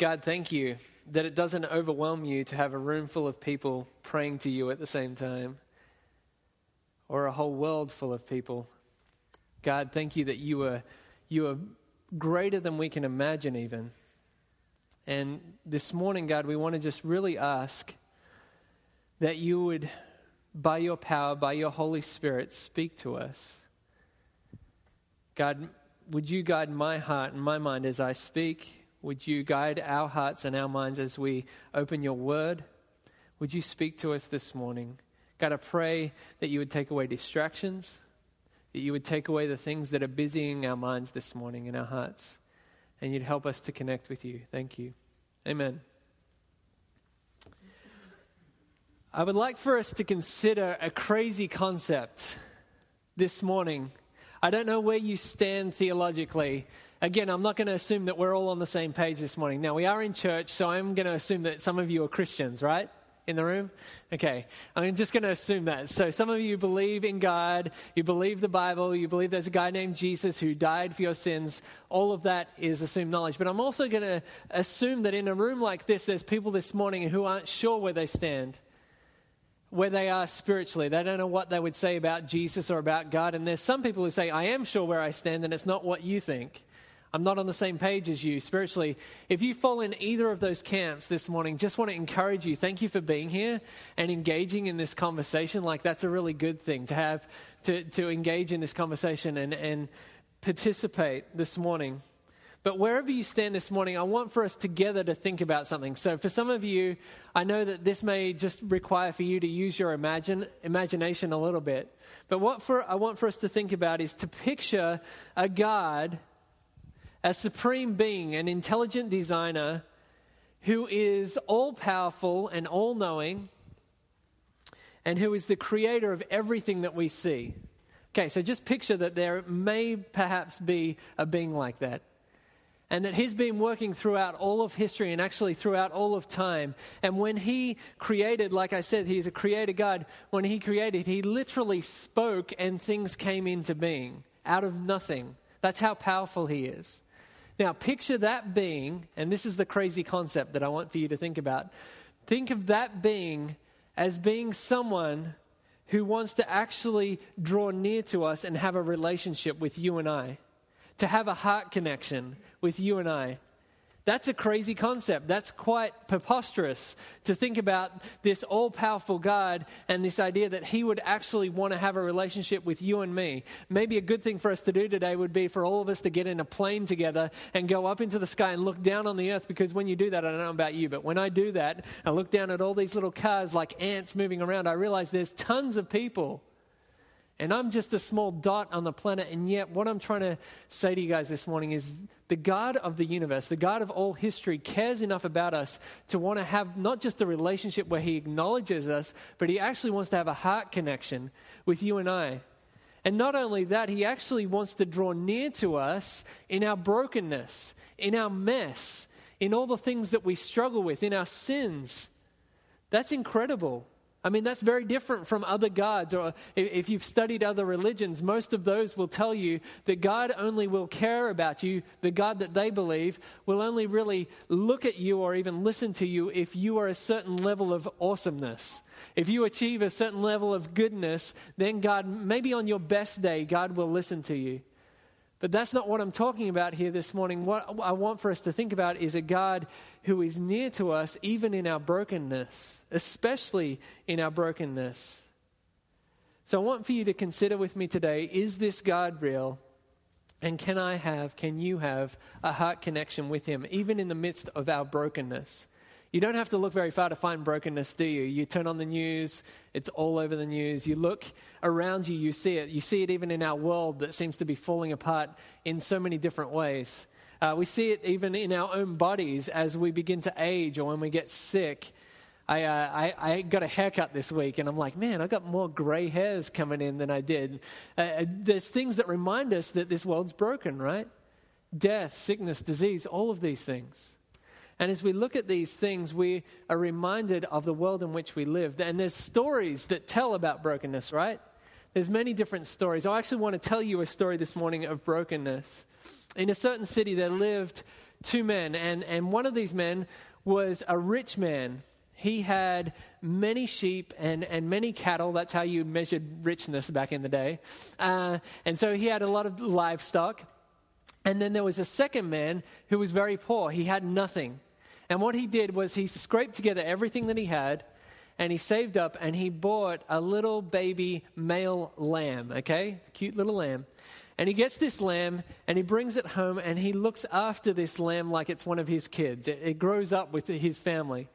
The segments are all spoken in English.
God, thank you that it doesn't overwhelm you to have a room full of people praying to you at the same time or a whole world full of people. God, thank you that you are, you are greater than we can imagine, even. And this morning, God, we want to just really ask that you would, by your power, by your Holy Spirit, speak to us. God, would you guide my heart and my mind as I speak? Would you guide our hearts and our minds as we open your word? Would you speak to us this morning? God, I pray that you would take away distractions, that you would take away the things that are busying our minds this morning and our hearts, and you'd help us to connect with you. Thank you. Amen. I would like for us to consider a crazy concept this morning. I don't know where you stand theologically Again, I'm not going to assume that we're all on the same page this morning. Now, we are in church, so I'm going to assume that some of you are Christians, right? In the room? Okay. I'm just going to assume that. So, some of you believe in God, you believe the Bible, you believe there's a guy named Jesus who died for your sins. All of that is assumed knowledge. But I'm also going to assume that in a room like this, there's people this morning who aren't sure where they stand where they are spiritually. They don't know what they would say about Jesus or about God. And there's some people who say, I am sure where I stand, and it's not what you think. I'm not on the same page as you spiritually. If you fall in either of those camps this morning, just want to encourage you. Thank you for being here and engaging in this conversation. Like, that's a really good thing to have, to, to engage in this conversation and, and participate this morning. But wherever you stand this morning, I want for us together to think about something. So, for some of you, I know that this may just require for you to use your imagine, imagination a little bit. But what for, I want for us to think about is to picture a God a supreme being, an intelligent designer who is all powerful and all knowing, and who is the creator of everything that we see. Okay, so just picture that there may perhaps be a being like that. And that he's been working throughout all of history and actually throughout all of time. And when he created, like I said, he's a creator God. When he created, he literally spoke and things came into being out of nothing. That's how powerful he is. Now, picture that being, and this is the crazy concept that I want for you to think about. Think of that being as being someone who wants to actually draw near to us and have a relationship with you and I, to have a heart connection with you and I. That's a crazy concept. That's quite preposterous to think about this all powerful God and this idea that He would actually want to have a relationship with you and me. Maybe a good thing for us to do today would be for all of us to get in a plane together and go up into the sky and look down on the earth because when you do that, I don't know about you, but when I do that, I look down at all these little cars like ants moving around, I realize there's tons of people and I'm just a small dot on the planet. And yet, what I'm trying to say to you guys this morning is the God of the universe, the God of all history, cares enough about us to want to have not just a relationship where He acknowledges us, but He actually wants to have a heart connection with you and I. And not only that, He actually wants to draw near to us in our brokenness, in our mess, in all the things that we struggle with, in our sins. That's incredible. I mean, that's very different from other gods. Or if you've studied other religions, most of those will tell you that God only will care about you, the God that they believe will only really look at you or even listen to you if you are a certain level of awesomeness. If you achieve a certain level of goodness, then God, maybe on your best day, God will listen to you. But that's not what I'm talking about here this morning. What I want for us to think about is a God who is near to us even in our brokenness, especially in our brokenness. So I want for you to consider with me today is this God real? And can I have, can you have a heart connection with Him, even in the midst of our brokenness? You don't have to look very far to find brokenness, do you? You turn on the news, it's all over the news. You look around you, you see it. You see it even in our world that seems to be falling apart in so many different ways. Uh, we see it even in our own bodies as we begin to age or when we get sick. I, uh, I, I, got a haircut this week, and I'm like, man, I got more gray hairs coming in than I did. Uh, uh there's things that remind us that this world's broken, right? Death, sickness, disease, all of these things. And as we look at these things, we are reminded of the world in which we live. And there's stories that tell about brokenness, right? There's many different stories. I actually want to tell you a story this morning of brokenness. In a certain city, there lived two men, and, and one of these men was a rich man. He had many sheep and, and many cattle. That's how you measured richness back in the day. Uh, and so he had a lot of livestock. And then there was a second man who was very poor. He had nothing. And what he did was he scraped together everything that he had and he saved up and he bought a little baby male lamb, okay? Cute little lamb. And he gets this lamb and he brings it home and he looks after this lamb like it's one of his kids. It, it grows up with his family.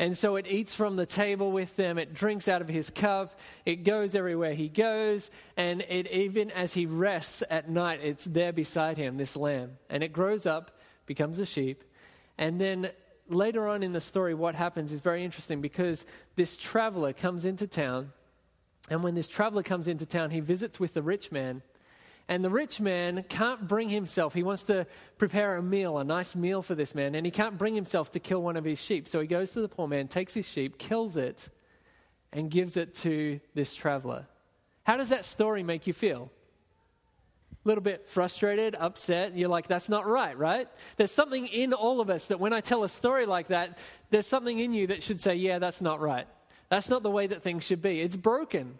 And so it eats from the table with them, it drinks out of his cup, it goes everywhere he goes, and it even as he rests at night, it's there beside him, this lamb. And it grows up, becomes a sheep, and then later on in the story, what happens is very interesting because this traveler comes into town, and when this traveler comes into town, he visits with the rich man. And the rich man can't bring himself, he wants to prepare a meal, a nice meal for this man, and he can't bring himself to kill one of his sheep. So he goes to the poor man, takes his sheep, kills it, and gives it to this traveler. How does that story make you feel? Little bit frustrated, upset. You're like, that's not right, right? There's something in all of us that when I tell a story like that, there's something in you that should say, yeah, that's not right. That's not the way that things should be. It's broken.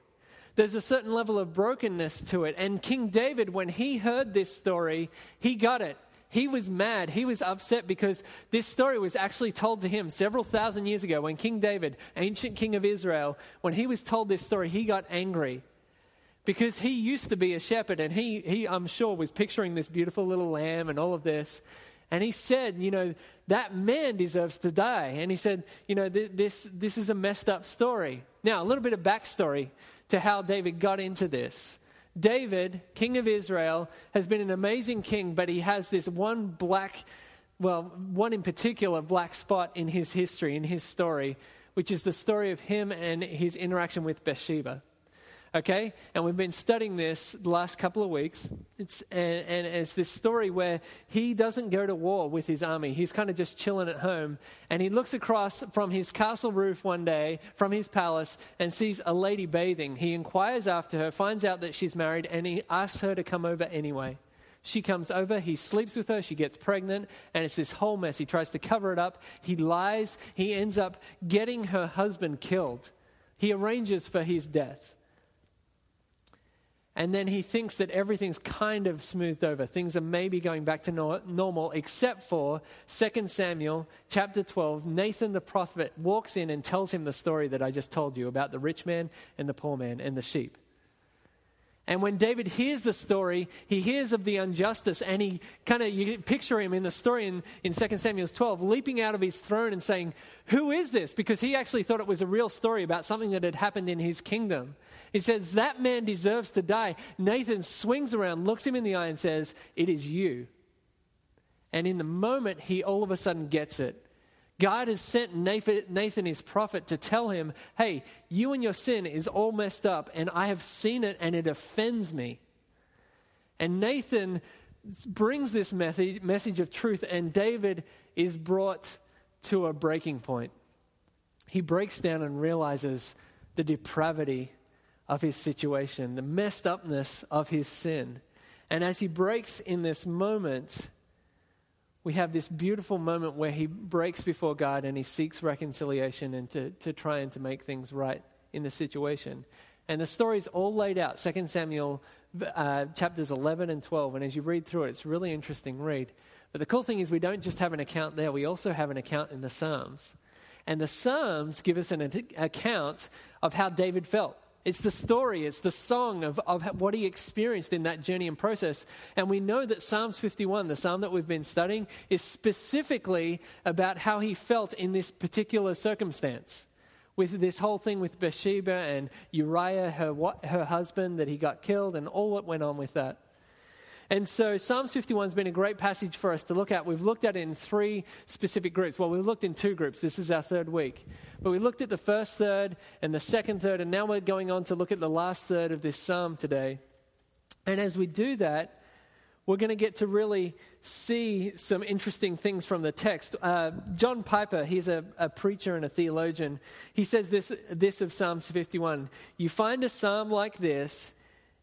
There's a certain level of brokenness to it. And King David, when he heard this story, he got it. He was mad. He was upset because this story was actually told to him several thousand years ago when King David, ancient king of Israel, when he was told this story, he got angry because he used to be a shepherd and he, he, I'm sure, was picturing this beautiful little lamb and all of this. And he said, you know, that man deserves to die. And he said, you know, th- this, this is a messed up story. Now, a little bit of backstory to how David got into this. David, king of Israel, has been an amazing king, but he has this one black, well, one in particular black spot in his history, in his story, which is the story of him and his interaction with Bathsheba okay? And we've been studying this the last couple of weeks. It's, and, and it's this story where he doesn't go to war with his army. He's kind of just chilling at home. And he looks across from his castle roof one day, from his palace, and sees a lady bathing. He inquires after her, finds out that she's married, and he asks her to come over anyway. She comes over, he sleeps with her, she gets pregnant, and it's this whole mess. He tries to cover it up, he lies, he ends up getting her husband killed. He arranges for his death. And then he thinks that everything's kind of smoothed over. Things are maybe going back to normal, except for 2 Samuel chapter 12. Nathan the prophet walks in and tells him the story that I just told you about the rich man and the poor man and the sheep. And when David hears the story, he hears of the injustice, and he kind of, you picture him in the story in, in 2 Samuel 12, leaping out of his throne and saying, Who is this? Because he actually thought it was a real story about something that had happened in his kingdom. He says, That man deserves to die. Nathan swings around, looks him in the eye, and says, It is you. And in the moment, he all of a sudden gets it. God has sent Nathan, his prophet, to tell him, hey, you and your sin is all messed up, and I have seen it, and it offends me. And Nathan brings this message of truth, and David is brought to a breaking point. He breaks down and realizes the depravity of his situation, the messed upness of his sin. And as he breaks in this moment, we have this beautiful moment where he breaks before God and he seeks reconciliation and to, to try and to make things right in the situation. And the story is all laid out, 2 Samuel uh, chapters 11 and 12. And as you read through it, it's really interesting read. But the cool thing is we don't just have an account there, we also have an account in the Psalms. And the Psalms give us an account of how David felt. It's the story, it's the song of, of what he experienced in that journey and process. And we know that Psalms 51, the psalm that we've been studying, is specifically about how he felt in this particular circumstance. With this whole thing with Bathsheba and Uriah, her, her husband, that he got killed, and all that went on with that. And so Psalms 51 has been a great passage for us to look at. We've looked at it in three specific groups. Well, we've looked in two groups. This is our third week. But we looked at the first third and the second third, and now we're going on to look at the last third of this psalm today. And as we do that, we're going to get to really see some interesting things from the text. Uh, John Piper, he's a, a, preacher and a theologian. He says this, this of Psalms 51 You find a psalm like this,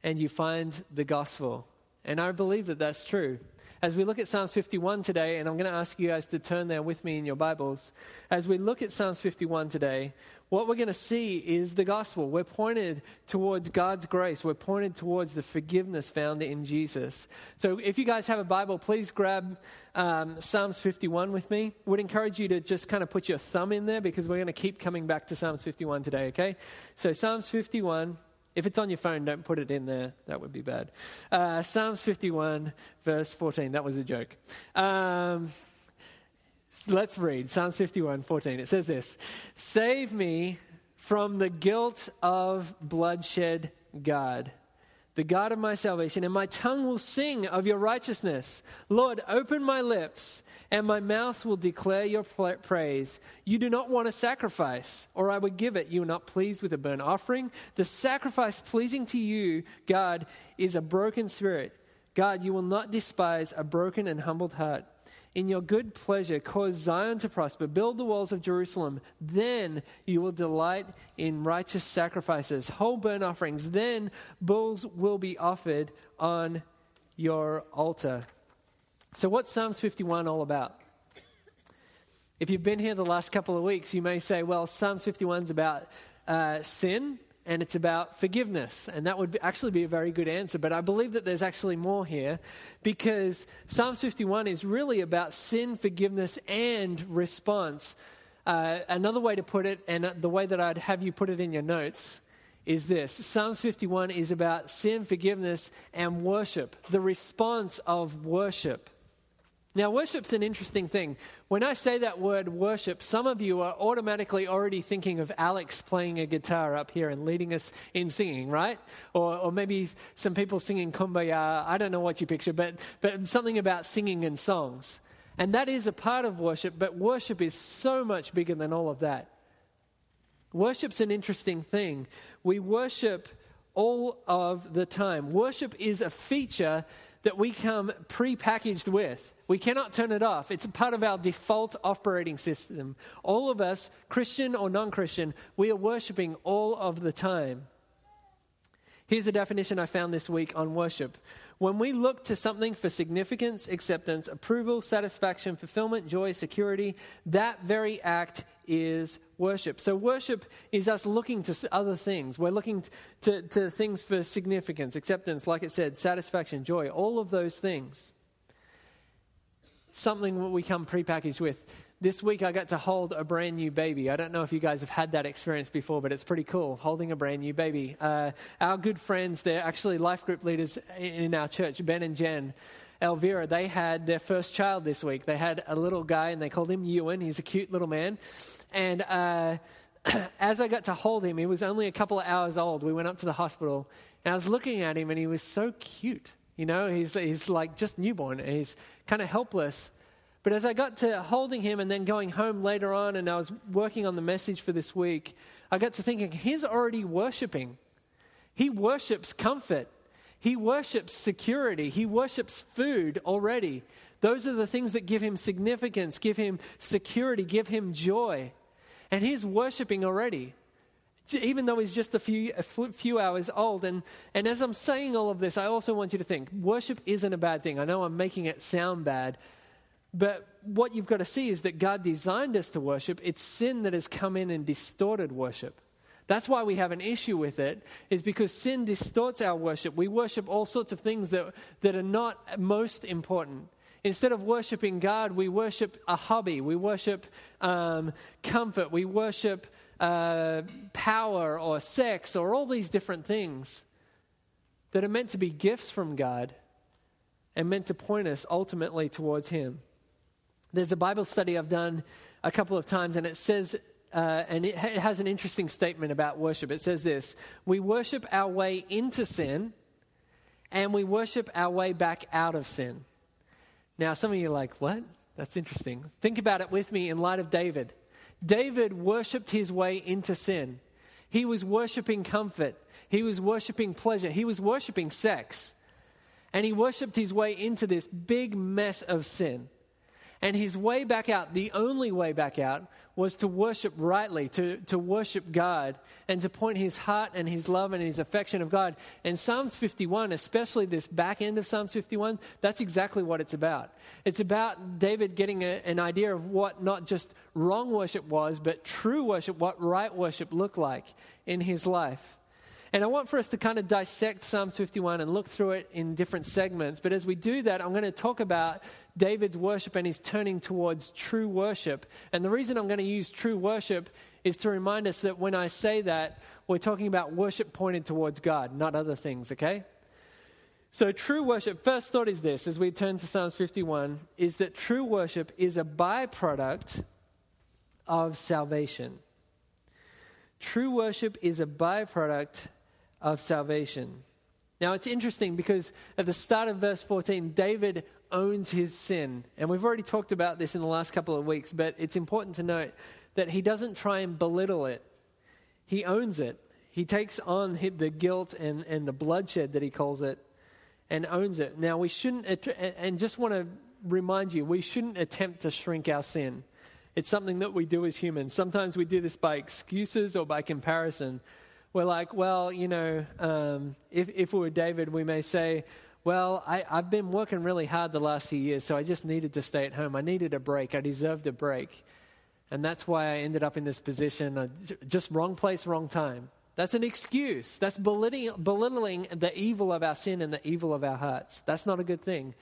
and you find the gospel. And I believe that that's true. as we look at Psalms 51 today, and I'm going to ask you guys to turn there with me in your Bibles, as we look at Psalms 51 today, what we're going to see is the gospel. We're pointed towards God's grace. We're pointed towards the forgiveness found in Jesus. So if you guys have a Bible, please grab um, Psalms 51 with me. Would encourage you to just kind of put your thumb in there because we're going to keep coming back to Psalms 51 today, okay? So Psalms 51. If it's on your phone, don't put it in there. That would be bad. Uh, Psalms 51, verse 14. That was a joke. Um, let's read Psalms 51, 14. It says this Save me from the guilt of bloodshed, God, the God of my salvation, and my tongue will sing of your righteousness. Lord, open my lips and my mouth will declare your praise. You do not want a sacrifice, or I would give it. You are not pleased with a burnt offering. The sacrifice pleasing to you, God, is a broken spirit. God, you will not despise a broken and humbled heart. In your good pleasure, cause Zion to prosper. Build the walls of Jerusalem. Then you will delight in righteous sacrifices, whole burnt offerings. Then bulls will be offered on your altar. So, what's Psalms 51 all about? If you've been here the last couple of weeks, you may say, well, Psalms 51 is about uh, sin and it's about forgiveness. And that would actually be a very good answer. But I believe that there's actually more here because Psalms 51 is really about sin, forgiveness, and response. Uh, another way to put it, and the way that I'd have you put it in your notes, is this Psalms 51 is about sin, forgiveness, and worship, the response of worship. Now, worship's an interesting thing. When I say that word worship, some of you are automatically already thinking of Alex playing a guitar up here and leading us in singing, right? Or, or maybe some people singing kumbaya. I don't know what you picture, but, but something about singing and songs. And that is a part of worship, but worship is so much bigger than all of that. Worship's an interesting thing. We worship all of the time. Worship is a feature that we come pre-packaged with. We cannot turn it off. It's a part of our default operating system. All of us, Christian or non Christian, we are worshiping all of the time. Here's a definition I found this week on worship. When we look to something for significance, acceptance, approval, satisfaction, fulfillment, joy, security, that very act is worship. So, worship is us looking to other things. We're looking to, to things for significance, acceptance, like it said, satisfaction, joy, all of those things. Something we come prepackaged with. This week I got to hold a brand new baby. I don't know if you guys have had that experience before, but it's pretty cool holding a brand new baby. Uh, our good friends, they're actually life group leaders in our church, Ben and Jen. Elvira, they had their first child this week. They had a little guy and they called him Ewan. He's a cute little man. And uh, as I got to hold him, he was only a couple of hours old. We went up to the hospital, and I was looking at him, and he was so cute. You know, he's, he's like just newborn, and he's kind of helpless. But as I got to holding him and then going home later on, and I was working on the message for this week, I got to thinking, he's already worshiping. He worships comfort. He worships security. He worships food already. Those are the things that give him significance, give him security, give him joy. And he's worshiping already, even though he's just a few, a few hours old. And, and as I'm saying all of this, I also want you to think worship isn't a bad thing. I know I'm making it sound bad, but what you've got to see is that God designed us to worship. It's sin that has come in and distorted worship. That's why we have an issue with it, is because sin distorts our worship. We worship all sorts of things that, that are not most important. Instead of worshiping God, we worship a hobby, we worship um, comfort, we worship uh, power or sex or all these different things that are meant to be gifts from God and meant to point us ultimately towards Him. There's a Bible study I've done a couple of times, and it says, uh, and it, it has an interesting statement about worship. It says this We worship our way into sin, and we worship our way back out of sin. Now, some of you are like, what? That's interesting. Think about it with me in light of David. David worshiped his way into sin. He was worshiping comfort. He was worshiping pleasure. He was worshiping sex. And he worshiped his way into this big mess of sin. And his way back out, the only way back out, was to worship rightly, to, to worship God, and to point his heart and his love and his affection of God. And Psalms 51, especially this back end of Psalms 51, that's exactly what it's about. It's about David getting a, an idea of what not just wrong worship was, but true worship, what right worship looked like in his life. And I want for us to kind of dissect Psalms 51 and look through it in different segments. But as we do that, I'm going to talk about David's worship and his turning towards true worship. And the reason I'm going to use true worship is to remind us that when I say that, we're talking about worship pointed towards God, not other things, okay? So, true worship, first thought is this as we turn to Psalms 51 is that true worship is a byproduct of salvation. True worship is a byproduct of salvation. Now, it's interesting because at the start of verse 14, David owns his sin. And we've already talked about this in the last couple of weeks, but it's important to note that he doesn't try and belittle it, he owns it. He takes on the guilt and, and the bloodshed that he calls it and owns it. Now, we shouldn't, and just want to remind you, we shouldn't attempt to shrink our sin. It's something that we do as humans. Sometimes we do this by excuses or by comparison we're like, well, you know, um, if, if we were David, we may say, well, I, I've been working really hard the last few years, so I just needed to stay at home. I needed a break. I deserved a break. And that's why I ended up in this position. Uh, just wrong place, wrong time. That's an excuse. That's belittling, belittling the evil of our sin and the evil of our hearts. That's not a good thing.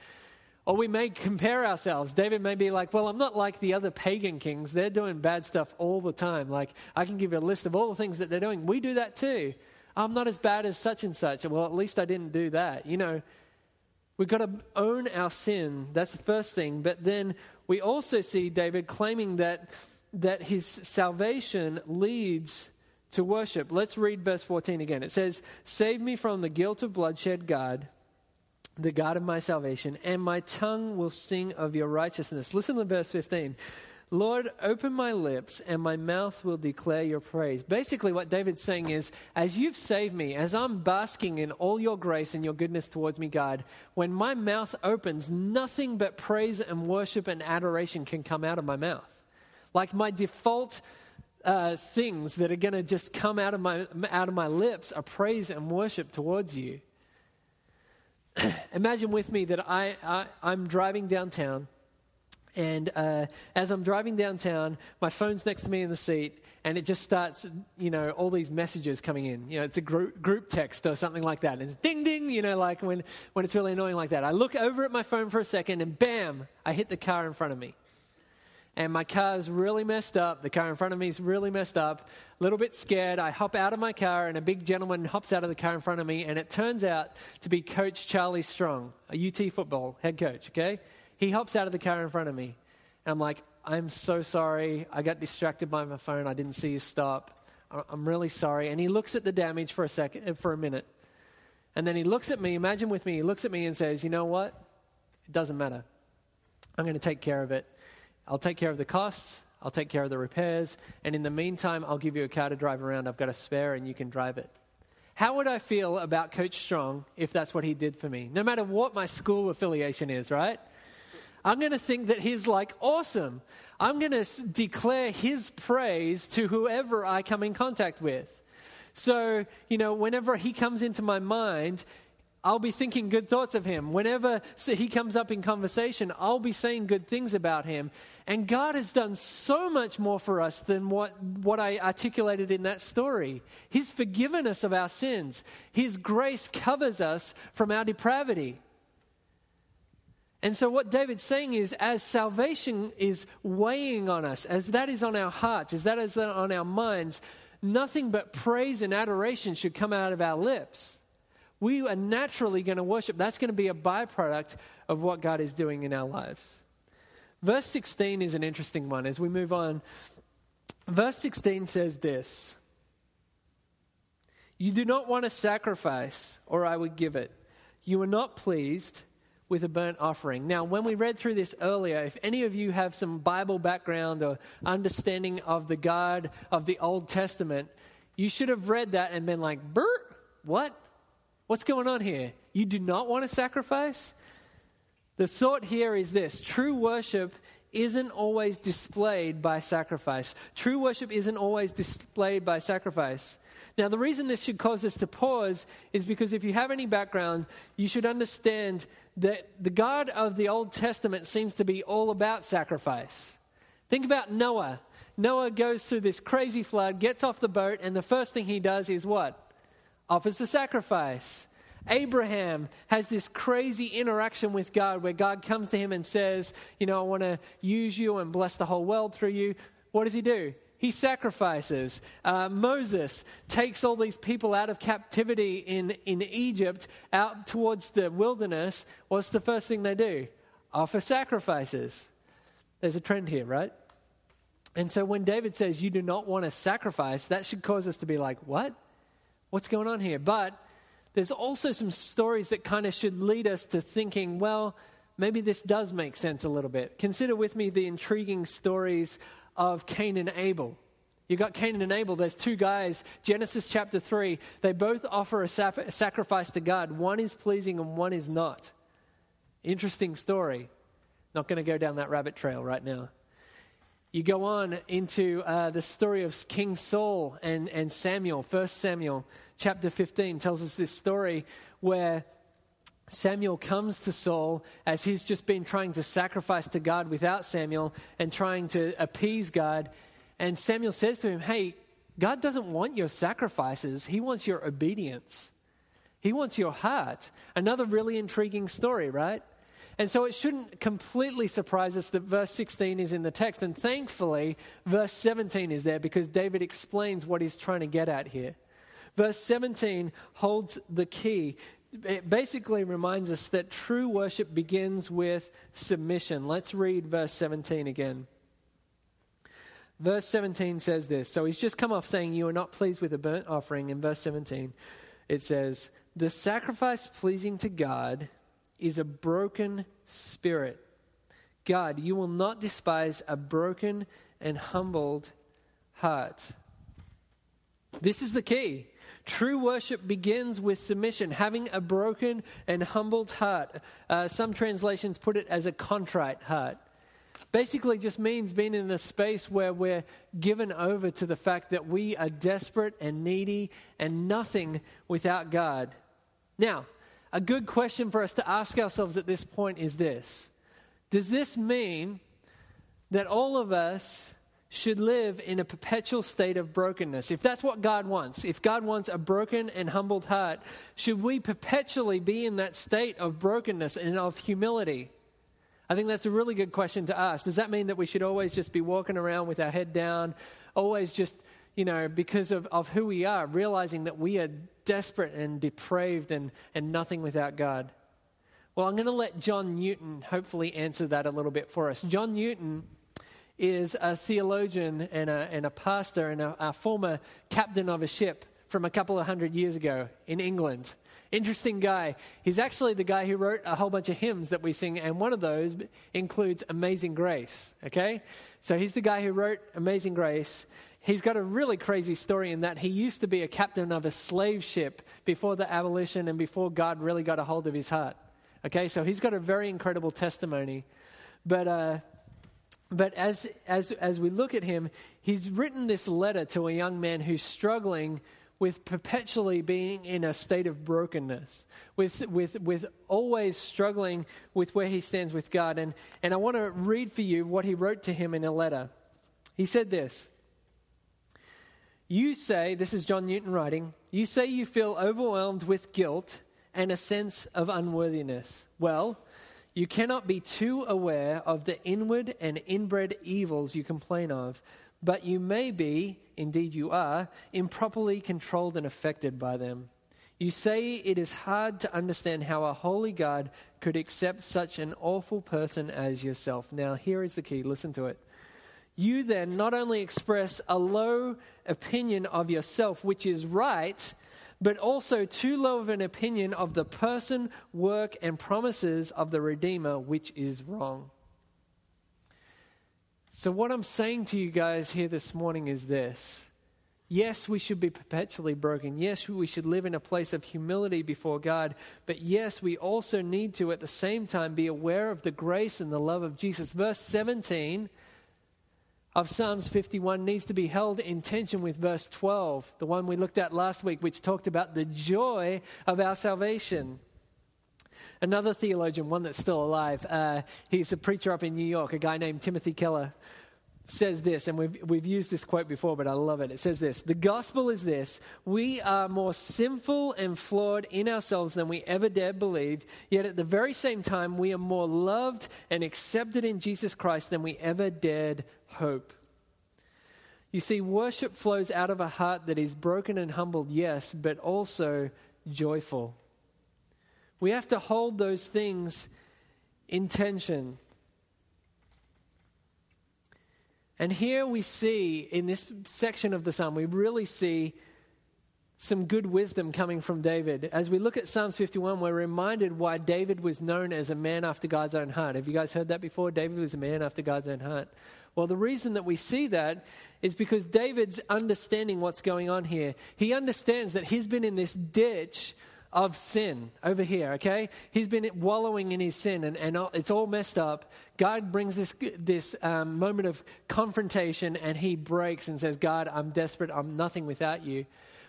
Or we may compare ourselves. David may be like, well, I'm not like the other pagan kings. They're doing bad stuff all the time. Like, I can give you a list of all the things that they're doing. We do that too. I'm not as bad as such and such. Well, at least I didn't do that. You know, we've got to own our sin. That's the first thing. But then we also see David claiming that, that his salvation leads to worship. Let's read verse 14 again. It says, Save me from the guilt of bloodshed, God the God of my salvation, and my tongue will sing of your righteousness. Listen to verse 15. Lord, open my lips, and my mouth will declare your praise. Basically, what David's saying is, as you've saved me, as I'm basking in all your grace and your goodness towards me, God, when my mouth opens, nothing but praise and worship and adoration can come out of my mouth. Like my default uh, things that are going to just come out of my out of my lips are praise and worship towards you. imagine with me that I, I, am driving downtown, and uh, as I'm driving downtown, my phone's next to me in the seat, and it just starts, you know, all these messages coming in. You know, it's a group, group text or something like that. And it's ding ding, you know, like when, when it's really annoying like that. I look over at my phone for a second, and bam, I hit the car in front of me and my car's really messed up. The car in front of me is really messed up. A little bit scared. I hop out of my car, and a big gentleman hops out of the car in front of me, and it turns out to be Coach Charlie Strong, a UT football head coach, okay? He hops out of the car in front of me, and I'm like, I'm so sorry. I got distracted by my phone. I didn't see you stop. I'm really sorry. And he looks at the damage for a second, uh, for a minute. And then he looks at me, imagine with me, he looks at me and says, You know what? It doesn't matter. I'm going to take care of it. I'll take care of the costs, I'll take care of the repairs, and in the meantime, I'll give you a car to drive around. I've got a spare and you can drive it. How would I feel about Coach Strong if that's what he did for me? No matter what my school affiliation is, right? I'm going to think that he's like awesome. I'm going to declare his praise to whoever I come in contact with. So, you know, whenever he comes into my mind, I'll be thinking good thoughts of him. Whenever he comes up in conversation, I'll be saying good things about him. And God has done so much more for us than what, what I articulated in that story. He's forgiven us of our sins, His grace covers us from our depravity. And so, what David's saying is, as salvation is weighing on us, as that is on our hearts, as that is on our minds, nothing but praise and adoration should come out of our lips we are naturally going to worship. That's going to be a byproduct of what God is doing in our lives. Verse 16 is an interesting one as we move on. Verse 16 says this You do not want a sacrifice, or I would give it. You are not pleased with a burnt offering. Now, when we read through this earlier, if any of you have some Bible background or understanding of the God of the Old Testament, you should have read that and been like, Bert, what? What's going on here? You do not want to sacrifice? The thought here is this true worship isn't always displayed by sacrifice. True worship isn't always displayed by sacrifice. Now, the reason this should cause us to pause is because if you have any background, you should understand that the God of the Old Testament seems to be all about sacrifice. Think about Noah. Noah goes through this crazy flood, gets off the boat, and the first thing he does is what? Offers a sacrifice. Abraham has this crazy interaction with God where God comes to him and says, You know, I want to use you and bless the whole world through you. What does he do? He sacrifices. Uh, Moses takes all these people out of captivity in, in Egypt out towards the wilderness. What's the first thing they do? Offer sacrifices. There's a trend here, right? And so when David says, You do not want to sacrifice, that should cause us to be like, What? What's going on here? But there's also some stories that kind of should lead us to thinking, well, maybe this does make sense a little bit. Consider with me the intriguing stories of Cain and Abel. You've got Cain and Abel, there's two guys, Genesis chapter 3. They both offer a, a sacrifice to God. One is pleasing and one is not. Interesting story. Not going to go down that rabbit trail right now. You go on into uh, the story of King Saul and, and Samuel, First Samuel chapter 15 tells us this story where Samuel comes to Saul as he's just been trying to sacrifice to God without Samuel and trying to appease God. And Samuel says to him, Hey, God doesn't want your sacrifices, He wants your obedience. He wants your heart. Another really intriguing story, right? And so it shouldn't completely surprise us that verse 16 is in the text. And thankfully, verse 17 is there because David explains what he's trying to get at here. Verse 17 holds the key. It basically reminds us that true worship begins with submission. Let's read verse 17 again. Verse 17 says this. So he's just come off saying, You are not pleased with a burnt offering. In verse 17, it says, The sacrifice pleasing to God is a broken spirit. God, you will not despise a broken and humbled heart. This is the key. True worship begins with submission, having a broken and humbled heart. Uh, some translations put it as a contrite heart. Basically, just means being in a space where we're given over to the fact that we are desperate and needy and nothing without God. Now, a good question for us to ask ourselves at this point is this Does this mean that all of us should live in a perpetual state of brokenness. If that's what God wants, if God wants a broken and humbled heart, should we perpetually be in that state of brokenness and of humility? I think that's a really good question to ask. Does that mean that we should always just be walking around with our head down, always just, you know, because of, of who we are, realizing that we are desperate and depraved and, and nothing without God? Well, I'm going to let John Newton hopefully answer that a little bit for us. John Newton is a theologian and a, and a pastor and a, a former captain of a ship from a couple of hundred years ago in England. Interesting guy. He's actually the guy who wrote a whole bunch of hymns that we sing, and one of those includes Amazing Grace. Okay? So he's the guy who wrote Amazing Grace. He's got a really crazy story in that he used to be a captain of a slave ship before the abolition and before God really got a hold of his heart. Okay? So he's got a very incredible testimony. But uh, but as, as, as we look at him, he's written this letter to a young man who's struggling with perpetually being in a state of brokenness, with, with, with always struggling with where he stands with God. And, and I want to read for you what he wrote to him in a letter. He said this You say, this is John Newton writing, you say you feel overwhelmed with guilt and a sense of unworthiness. Well, you cannot be too aware of the inward and inbred evils you complain of, but you may be, indeed you are, improperly controlled and affected by them. You say it is hard to understand how a holy God could accept such an awful person as yourself. Now, here is the key listen to it. You then not only express a low opinion of yourself, which is right, but also too low of an opinion of the person, work, and promises of the Redeemer, which is wrong. So, what I'm saying to you guys here this morning is this Yes, we should be perpetually broken. Yes, we should live in a place of humility before God. But yes, we also need to, at the same time, be aware of the grace and the love of Jesus. Verse 17 of Psalms 51 needs to be held in tension with verse 12, the one we looked at last week, which talked about the joy of our salvation. Another theologian, one that's still alive, uh, he's a preacher up in New York, a guy named Timothy Keller, says this, and we've, we've used this quote before, but I love it. It says this The gospel is this we are more sinful and flawed in ourselves than we ever dared believe, yet at the very same time, we are more loved and accepted in Jesus Christ than we ever dared hope. You see, worship flows out of a heart that is broken and humbled, yes, but also joyful. We have to hold those things in tension. And here we see, in this section of the psalm, we really see some good wisdom coming from David. As we look at Psalms 51, we're reminded why David was known as a man after God's own heart. Have you guys heard that before? David was a man after God's own heart. Well, the reason that we see that is because David's understanding what's going on here. He understands that he's been in this ditch of sin over here, okay? He's been wallowing in his sin and, and it's all messed up. God brings this, this um, moment of confrontation and he breaks and says, God, I'm desperate. I'm nothing without you.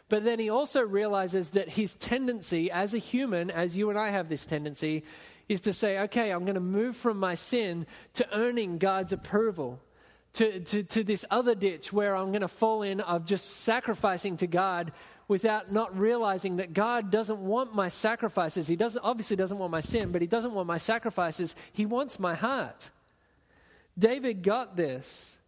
But then he also realizes that his tendency as a human, as you and I have this tendency, is to say, okay, I'm going to move from my sin to earning God's approval. To, to, to this other ditch where I'm going to fall in of just sacrificing to God without not realizing that God doesn't want my sacrifices. He doesn't, obviously doesn't want my sin, but He doesn't want my sacrifices. He wants my heart. David got this.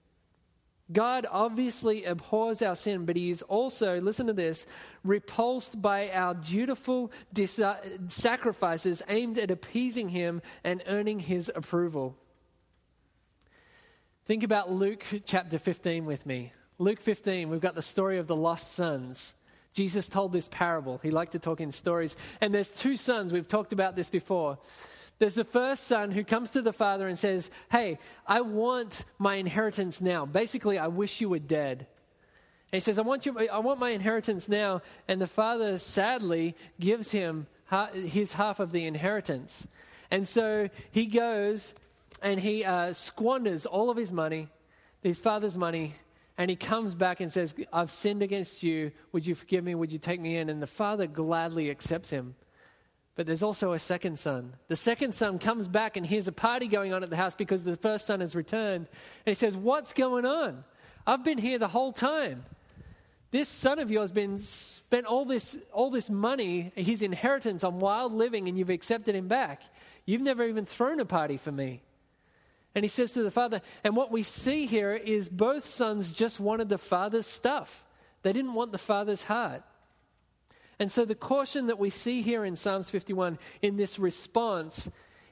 God obviously abhors our sin, but He is also, listen to this, repulsed by our dutiful dis- sacrifices aimed at appeasing Him and earning His approval. Think about Luke chapter 15 with me. Luke 15, we've got the story of the lost sons. Jesus told this parable. He liked to talk in stories. And there's two sons. We've talked about this before. There's the first son who comes to the father and says, Hey, I want my inheritance now. Basically, I wish you were dead. And he says, I want, you, I want my inheritance now. And the father sadly gives him his half of the inheritance. And so he goes and he uh, squanders all of his money, his father's money, and he comes back and says, I've sinned against you. Would you forgive me? Would you take me in? And the father gladly accepts him. But there's also a second son. The second son comes back and hears a party going on at the house because the first son has returned. And he says, What's going on? I've been here the whole time. This son of yours been spent all this all this money, his inheritance on wild living, and you've accepted him back. You've never even thrown a party for me. And he says to the father, and what we see here is both sons just wanted the father's stuff. They didn't want the father's heart. And so the caution that we see here in Psalms 51 in this response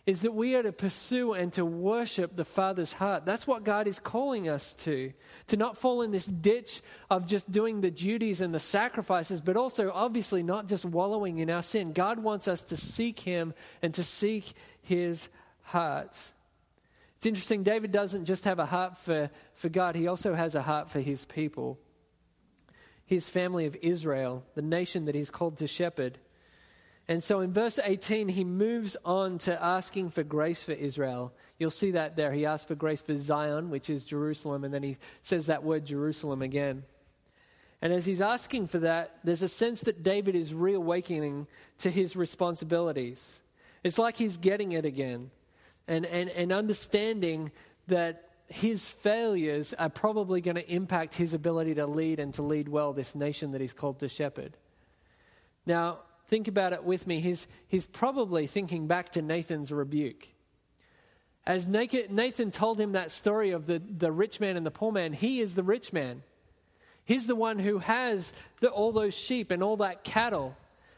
is that we are to pursue and to worship the Father's heart. That's what God is calling us to. To not fall in this ditch of just doing the duties and the sacrifices, but also obviously not just wallowing in our sin. God wants us to seek Him and to seek His heart. It's interesting, David doesn't just have a heart for, for God, he also has a heart for his people, his family of Israel, the nation that he's called to shepherd. And so in verse 18, he moves on to asking for grace for Israel. You'll see that there. He asks for grace for Zion, which is Jerusalem, and then he says that word Jerusalem again. And as he's asking for that, there's a sense that David is reawakening to his responsibilities. It's like he's getting it again and, and, and understanding that his failures are probably going to impact his ability to lead and to lead well this nation that he's called to shepherd. Now, think about it with me. He's, he's probably thinking back to Nathan's rebuke. As Nathan told him that story of the, the rich man and the poor man, he is the rich man. He's the one who has the, all those sheep and all that cattle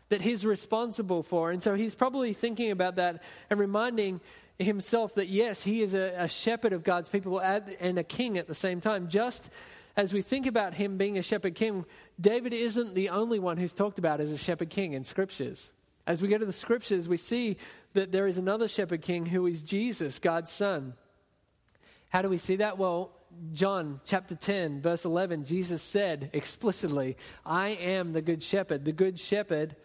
that he's responsible for. And so he's probably thinking about that and reminding himself that yes, he is a, a shepherd of God's people and a king at the same time. Just as we think about him being a shepherd king, David isn't the only one who's talked about as a shepherd king in scriptures. As we go to the scriptures, we see that there is another shepherd king who is Jesus, God's son. How do we see that? Well, John chapter 10, verse 11, Jesus said explicitly, I am the good shepherd. The good shepherd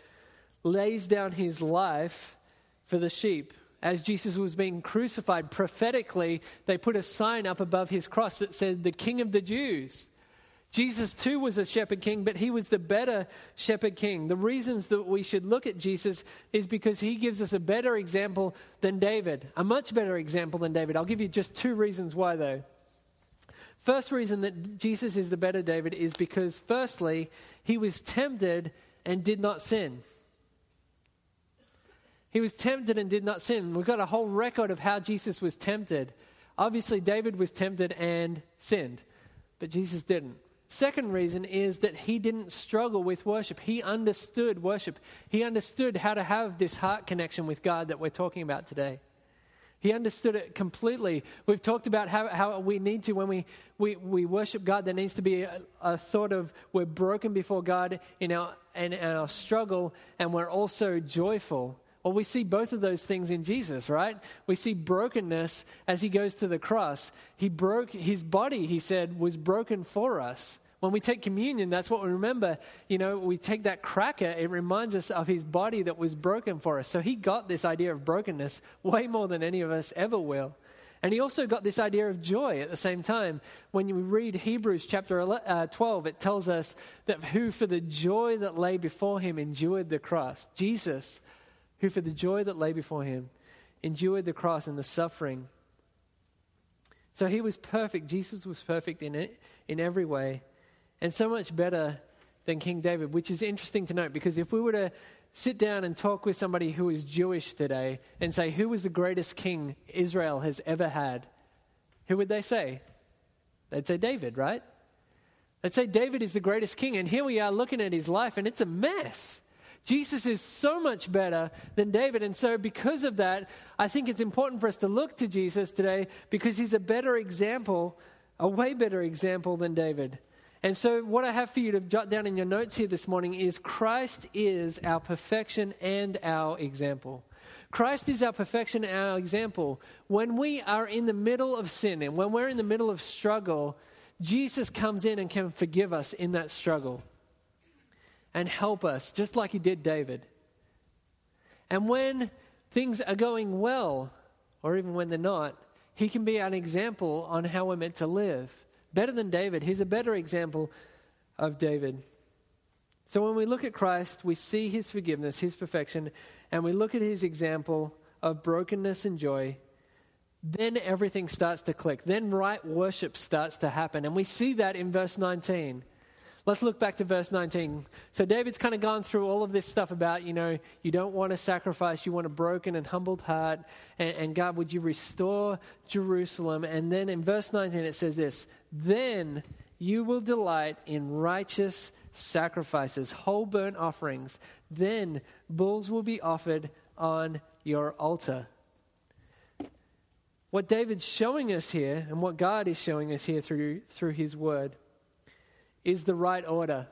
lays down his life for the sheep. As Jesus was being crucified, prophetically, they put a sign up above his cross that said, The King of the Jews. Jesus too was a shepherd king, but he was the better shepherd king. The reasons that we should look at Jesus is because he gives us a better example than David, a much better example than David. I'll give you just two reasons why, though. First reason that Jesus is the better David is because, firstly, he was tempted and did not sin. He was tempted and did not sin. We've got a whole record of how Jesus was tempted. Obviously, David was tempted and sinned, but Jesus didn't. Second reason is that he didn't struggle with worship. He understood worship. He understood how to have this heart connection with God that we're talking about today. He understood it completely. We've talked about how, how we need to, when we, we, we worship God, there needs to be a, a thought of we're broken before God in our, in our struggle, and we're also joyful well, we see both of those things in Jesus, right? We see brokenness as he goes to the cross. He broke his body, he said, was broken for us. When we take communion, that's what we remember. You know, we take that cracker, it reminds us of his body that was broken for us. So he got this idea of brokenness way more than any of us ever will. And he also got this idea of joy at the same time. When you read Hebrews chapter uh, 12, it tells us that who for the joy that lay before him endured the cross. Jesus, who for the joy that lay before him endured the cross and the suffering. So he was perfect. Jesus was perfect in it, in every way and so much better than King David, which is interesting to note because if we were to sit down and talk with somebody who is Jewish today and say, Who was the greatest king Israel has ever had? Who would they say? They'd say David, right? They'd say David is the greatest king. And here we are looking at his life, and it's a mess. Jesus is so much better than David. And so, because of that, I think it's important for us to look to Jesus today because he's a better example, a way better example than David. And so, what I have for you to jot down in your notes here this morning is Christ is our perfection and our example. Christ is our perfection and our example. When we are in the middle of sin and when we're in the middle of struggle, Jesus comes in and can forgive us in that struggle and help us, just like he did David. And when things are going well, or even when they're not, he can be an example on how we're meant to live. Better than David. He's a better example of David. So when we look at Christ, we see his forgiveness, his perfection, and we look at his example of brokenness and joy. Then everything starts to click. Then right worship starts to happen. And we see that in verse 19. Let's look back to verse 19. So David's kind of gone through all of this stuff about, you know, you don't want a sacrifice, you want a broken and humbled heart. And, and, God, would you restore Jerusalem? And then in verse 19 it says this Then you will delight in righteous sacrifices, whole burnt offerings. Then bulls will be offered on your altar. What David's showing us here, and what God is showing us here through, through his word, is the right order.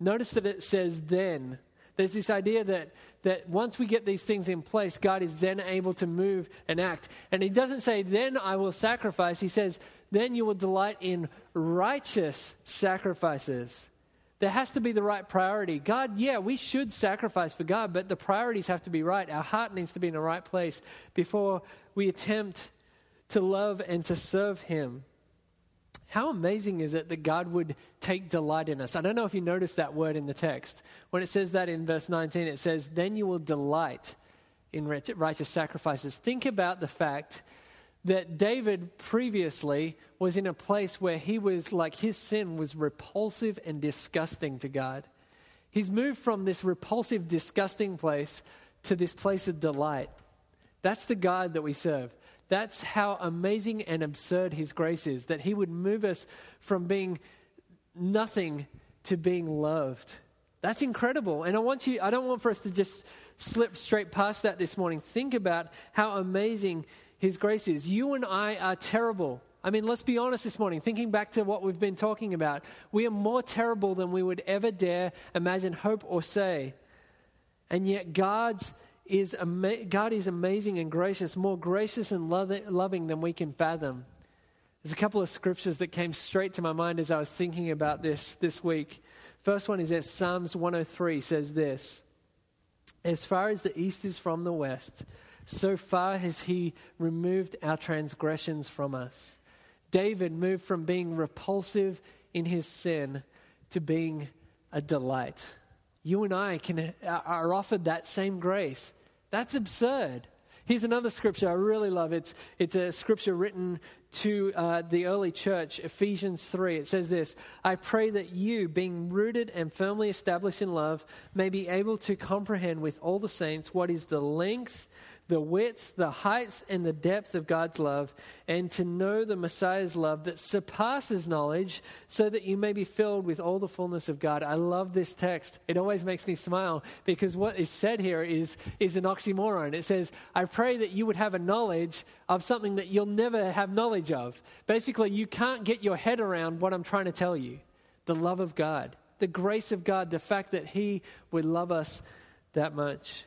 Notice that it says then. There's this idea that, that once we get these things in place, God is then able to move and act. And He doesn't say, then I will sacrifice. He says, then you will delight in righteous sacrifices. There has to be the right priority. God, yeah, we should sacrifice for God, but the priorities have to be right. Our heart needs to be in the right place before we attempt to love and to serve Him. How amazing is it that God would take delight in us? I don't know if you noticed that word in the text. When it says that in verse 19, it says, Then you will delight in righteous sacrifices. Think about the fact that David previously was in a place where he was like his sin was repulsive and disgusting to God. He's moved from this repulsive, disgusting place to this place of delight. That's the God that we serve. That's how amazing and absurd His grace is, that He would move us from being nothing to being loved. That's incredible. And I want you, I don't want for us to just slip straight past that this morning. Think about how amazing His grace is. You and I are terrible. I mean, let's be honest this morning, thinking back to what we've been talking about. We are more terrible than we would ever dare imagine, hope, or say. And yet, God's is ama- God is amazing and gracious, more gracious and loving than we can fathom. There's a couple of scriptures that came straight to my mind as I was thinking about this this week. First one is that Psalms 103 says this As far as the east is from the west, so far has he removed our transgressions from us. David moved from being repulsive in his sin to being a delight. You and I can, are offered that same grace. That's absurd. Here's another scripture I really love. It's, it's a scripture written to uh, the early church, Ephesians 3. It says this I pray that you, being rooted and firmly established in love, may be able to comprehend with all the saints what is the length the width, the heights, and the depth of God's love, and to know the Messiah's love that surpasses knowledge, so that you may be filled with all the fullness of God. I love this text. It always makes me smile because what is said here is, is an oxymoron. It says, I pray that you would have a knowledge of something that you'll never have knowledge of. Basically, you can't get your head around what I'm trying to tell you the love of God, the grace of God, the fact that He would love us that much.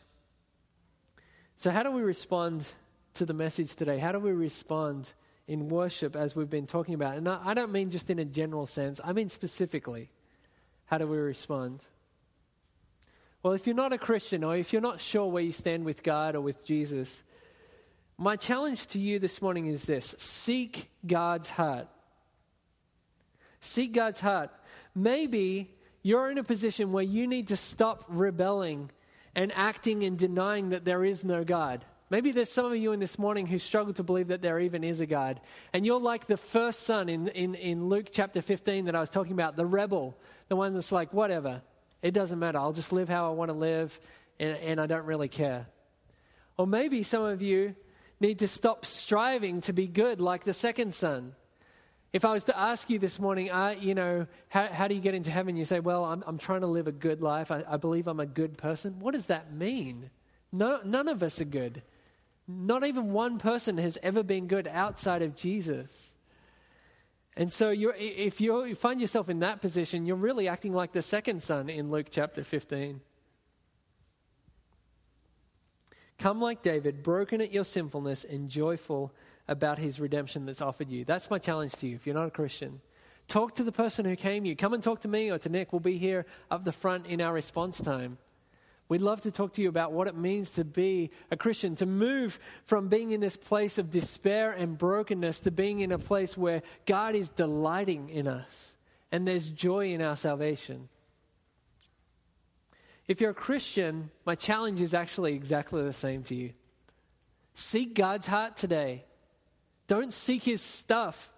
So, how do we respond to the message today? How do we respond in worship as we've been talking about? And I don't mean just in a general sense, I mean specifically. How do we respond? Well, if you're not a Christian or if you're not sure where you stand with God or with Jesus, my challenge to you this morning is this seek God's heart. Seek God's heart. Maybe you're in a position where you need to stop rebelling and acting and denying that there is no God. Maybe there's some of you in this morning who struggle to believe that there even is a God. And you're like the first son in, in, in Luke chapter 15 that I was talking about, the rebel, the one that's like, whatever, it doesn't matter. I'll just live how I want to live and, and I don't really care. Or maybe some of you need to stop striving to be good like the second son. If I was to ask you this morning, uh, you know, how, how, do you get into heaven? You say, well, I'm, I'm trying to live a good life. I, I believe I'm a good person. What does that mean? No, none of us are good. Not even one person has ever been good outside of Jesus. And so if you find yourself in that position, you're really acting like the second son in Luke chapter 15. Come like David, broken at your sinfulness and joyful about his redemption that's offered you. That's my challenge to you if you're not a Christian. Talk to the person who came you. Come and talk to me or to Nick. We'll be here up the front in our response time. We'd love to talk to you about what it means to be a Christian, to move from being in this place of despair and brokenness to being in a place where God is delighting in us and there's joy in our salvation. If you're a Christian, my challenge is actually exactly the same to you. Seek God's heart today. Don't seek his stuff.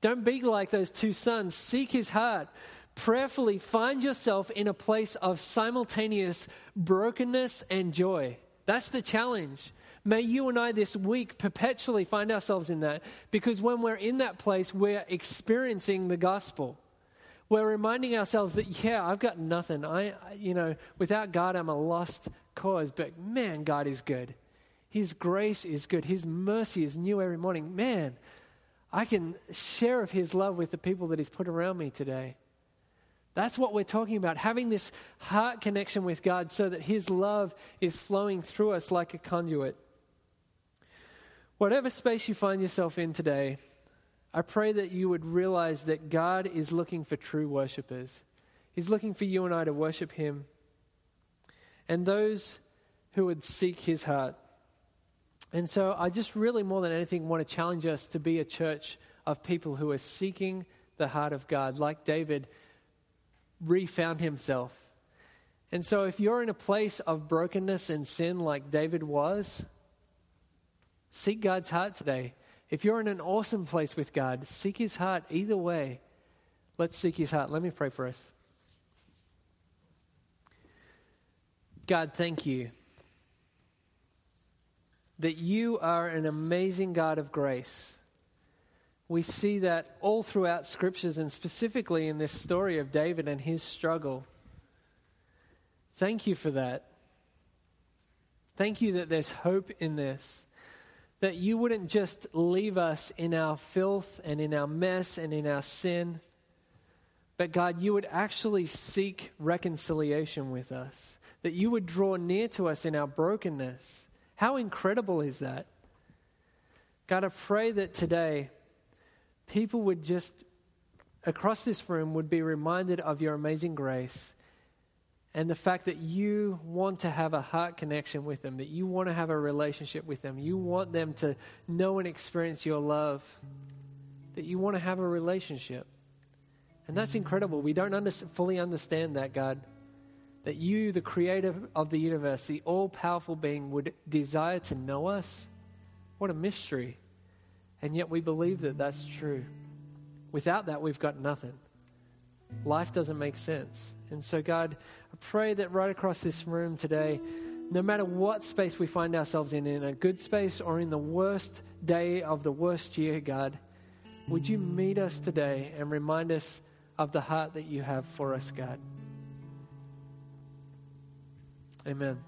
Don't be like those two sons. Seek his heart. Prayerfully find yourself in a place of simultaneous brokenness and joy. That's the challenge. May you and I this week perpetually find ourselves in that because when we're in that place, we're experiencing the gospel. We're reminding ourselves that, yeah, I've got nothing. I, you know, without God, I'm a lost cause, but man, God is good. His grace is good. His mercy is new every morning. Man, I can share of His love with the people that He's put around me today. That's what we're talking about, having this heart connection with God so that His love is flowing through us like a conduit. Whatever space you find yourself in today, I pray that you would realize that God is looking for true worshippers. He's looking for you and I to worship Him. And those who would seek His heart. And so I just really, more than anything, want to challenge us to be a church of people who are seeking the heart of God, like David refound himself. And so if you're in a place of brokenness and sin like David was, seek God's heart today. If you're in an awesome place with God, seek his heart. Either way, let's seek his heart. Let me pray for us. God, thank you that you are an amazing God of grace. We see that all throughout scriptures and specifically in this story of David and his struggle. Thank you for that. Thank you that there's hope in this. That you wouldn't just leave us in our filth and in our mess and in our sin, but God, you would actually seek reconciliation with us. That you would draw near to us in our brokenness how incredible is that? God, I pray that today people would just, across this room, would be reminded of your amazing grace and the fact that you want to have a heart connection with them, that you want to have a relationship with them, you want them to know and experience your love, that you want to have a relationship. And that's incredible. We don't under- fully understand that, God. That you, the creator of the universe, the all powerful being, would desire to know us. What a mystery. And yet we believe that that's true. Without that, we've got nothing. Life doesn't make sense. And so, God, I pray that right across this room today, no matter what space we find ourselves in, in a good space or in the worst day of the worst year, God, would you meet us today and remind us of the heart that you have for us, God? Amen.